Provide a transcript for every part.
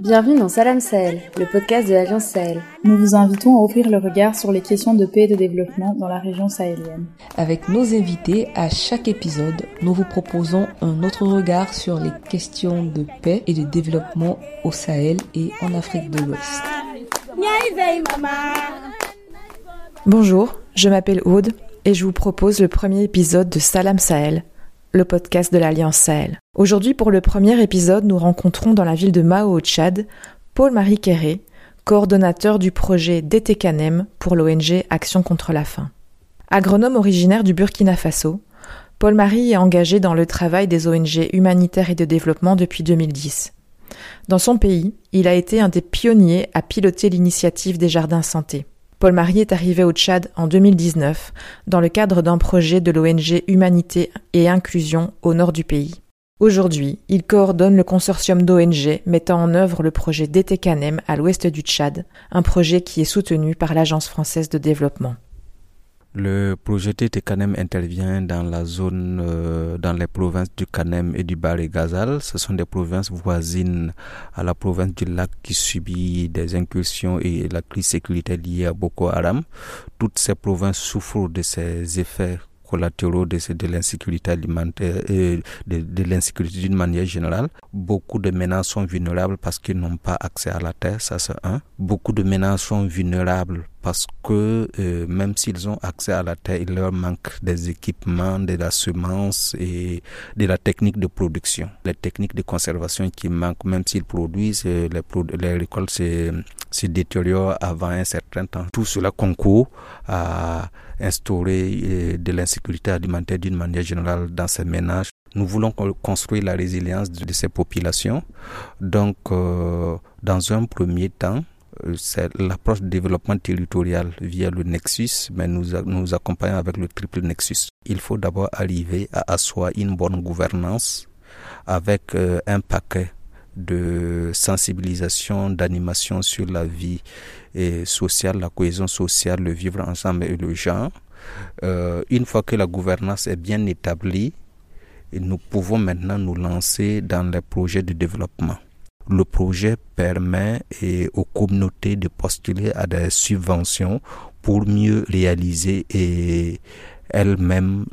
Bienvenue dans Salam Sahel, le podcast de l'Alliance Sahel. Nous vous invitons à ouvrir le regard sur les questions de paix et de développement dans la région sahélienne. Avec nos invités, à chaque épisode, nous vous proposons un autre regard sur les questions de paix et de développement au Sahel et en Afrique de l'Ouest. Bonjour, je m'appelle Aude et je vous propose le premier épisode de Salam Sahel, le podcast de l'Alliance Sahel. Aujourd'hui, pour le premier épisode, nous rencontrons dans la ville de Mao au Tchad Paul-Marie Kéré, coordonnateur du projet DTCANEM pour l'ONG Action contre la faim. Agronome originaire du Burkina Faso, Paul-Marie est engagé dans le travail des ONG humanitaires et de développement depuis 2010. Dans son pays, il a été un des pionniers à piloter l'initiative des jardins santé. Paul-Marie est arrivé au Tchad en 2019 dans le cadre d'un projet de l'ONG Humanité et Inclusion au nord du pays. Aujourd'hui, il coordonne le consortium d'ONG mettant en œuvre le projet DTCANEM à l'ouest du Tchad, un projet qui est soutenu par l'Agence française de développement. Le projet TT-CANEM intervient dans la zone, euh, dans les provinces du Canem et du Bari Gazal. Ce sont des provinces voisines à la province du lac qui subit des incursions et la crise sécuritaire liée à Boko Haram. Toutes ces provinces souffrent de ces effets collatéraux de, de l'insécurité alimentaire et de, de l'insécurité d'une manière générale. Beaucoup de ménages sont vulnérables parce qu'ils n'ont pas accès à la terre, ça c'est un. Beaucoup de ménages sont vulnérables parce que euh, même s'ils ont accès à la terre, il leur manque des équipements, de la semence et de la technique de production. Les techniques de conservation qui manquent, même s'ils produisent, euh, les, récoltes se, détériorent avant un certain temps. Tout cela concourt à instaurer euh, de l'insécurité alimentaire d'une manière générale dans ces ménages. Nous voulons construire la résilience de ces populations. Donc, dans un premier temps, c'est l'approche de développement territorial via le Nexus, mais nous, nous accompagnons avec le triple Nexus. Il faut d'abord arriver à asseoir une bonne gouvernance avec euh, un paquet de sensibilisation, d'animation sur la vie sociale, la cohésion sociale, le vivre ensemble et le genre. Euh, une fois que la gouvernance est bien établie, nous pouvons maintenant nous lancer dans les projets de développement. Le projet permet aux communautés de postuler à des subventions pour mieux réaliser elles-mêmes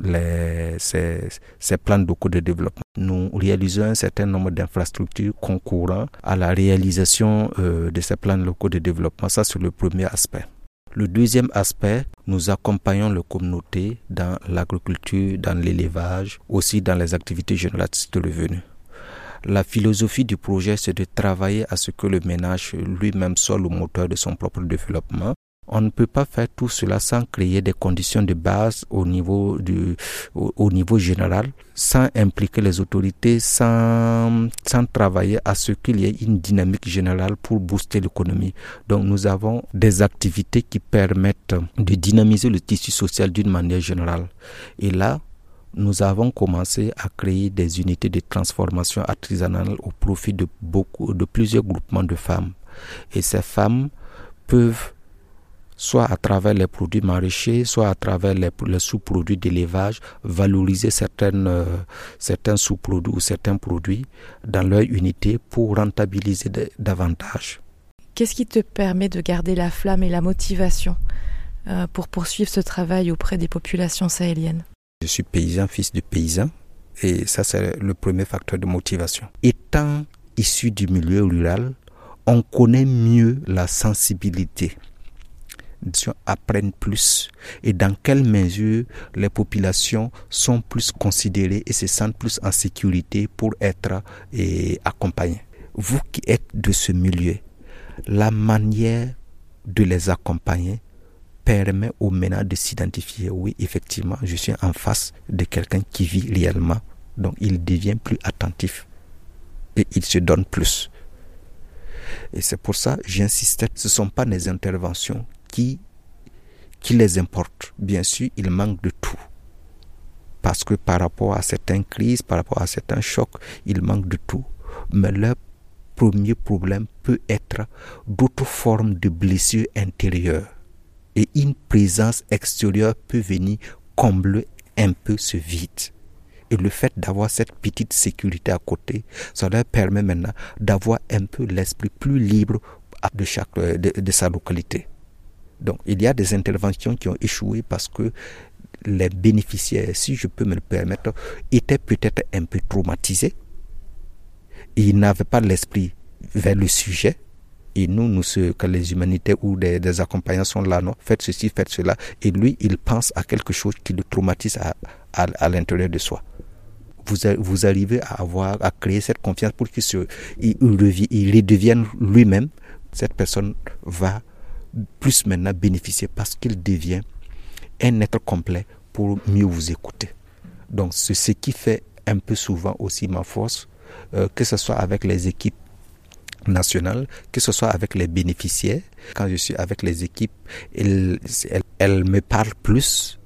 ces, ces, plans locaux de développement. Nous réalisons un certain nombre d'infrastructures concourant à la réalisation euh, de ces plans locaux de développement. Ça, c'est le premier aspect. Le deuxième aspect, nous accompagnons les communautés dans l'agriculture, dans l'élevage, aussi dans les activités génératrices de revenus. La philosophie du projet, c'est de travailler à ce que le ménage lui-même soit le moteur de son propre développement. On ne peut pas faire tout cela sans créer des conditions de base au niveau du, au, niveau général, sans impliquer les autorités, sans, sans travailler à ce qu'il y ait une dynamique générale pour booster l'économie. Donc nous avons des activités qui permettent de dynamiser le tissu social d'une manière générale. Et là, nous avons commencé à créer des unités de transformation artisanale au profit de beaucoup, de plusieurs groupements de femmes. Et ces femmes peuvent soit à travers les produits maraîchers, soit à travers les, sous-produits d'élevage, valoriser euh, certains sous-produits ou certains produits dans leur unité pour rentabiliser davantage. Qu'est-ce qui te permet de garder la flamme et la motivation euh, pour poursuivre ce travail auprès des populations sahéliennes? Je suis paysan, fils de paysan, et ça c'est le premier facteur de motivation. Étant issu du milieu rural, on connaît mieux la sensibilité apprennent plus et dans quelle mesure les populations sont plus considérées et se sentent plus en sécurité pour être accompagnées. Vous qui êtes de ce milieu, la manière de les accompagner permet aux ménages de s'identifier. Oui, effectivement, je suis en face de quelqu'un qui vit réellement. Donc, il devient plus attentif et il se donne plus. Et c'est pour ça j'insistais, ce ne sont pas des interventions qui, qui les importent. Bien sûr, il manque de tout. Parce que par rapport à certaines crises, par rapport à certains chocs, il manque de tout. Mais leur premier problème peut être d'autres formes de blessures intérieures. Et une présence extérieure peut venir combler un peu ce vide. Et le fait d'avoir cette petite sécurité à côté, ça leur permet maintenant d'avoir un peu l'esprit plus libre de, chaque, de, sa localité. Donc il y a des interventions qui ont échoué parce que les bénéficiaires, si je peux me le permettre, étaient peut-être un peu traumatisés. Ils n'avaient pas l'esprit vers le sujet. Et nous, nous, que les humanités ou des, des accompagnants sont là, non, faites ceci, faites cela. Et lui, il pense à quelque chose qui le traumatise à, à, l'intérieur de soi. Vous, vous arrivez à avoir, à créer cette confiance pour qu'il se, il, il redevienne lui-même. Cette personne va plus maintenant bénéficier parce qu'il devient un être complet pour mieux vous écouter. Donc c'est ce qui fait un peu souvent aussi ma force, euh, que ce soit avec les équipes nationales, que ce soit avec les bénéficiaires. Quand je suis avec les équipes, elles, elles, me parlent plus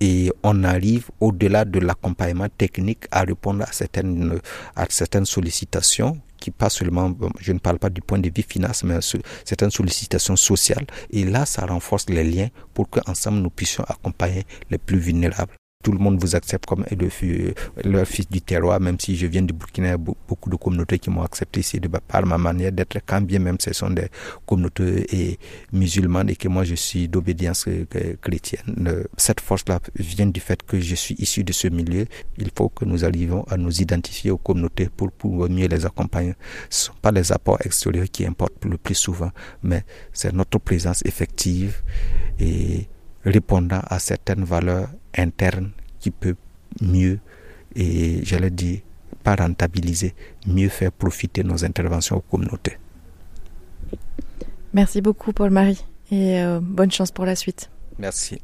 et on arrive au-delà de l'accompagnement technique à répondre à certaines, à certaines sollicitations qui pas seulement, je ne parle pas du point de vue finance, mais certaines sollicitations sociales. Et là, ça renforce les liens pour qu'ensemble nous puissions accompagner les plus vulnérables tout le monde vous accepte comme le, leur fils du terroir, même si je viens du Burkina, beaucoup de communautés qui m'ont accepté ici par ma manière d'être, quand bien même ce sont des communautés musulmanes et que moi je suis d'obédience chrétienne. Cette force-là vient du fait que je suis issu de ce milieu. Il faut que nous arrivions à nous identifier aux communautés pour pouvoir mieux les accompagner. Ce ne sont pas les apports extérieurs qui importent le plus souvent, mais c'est notre présence effective et répondant à certaines valeurs internes qui peut mieux, et j'allais dire, pas rentabiliser, mieux faire profiter nos interventions aux communautés. Merci beaucoup Paul-Marie et euh, bonne chance pour la suite. Merci.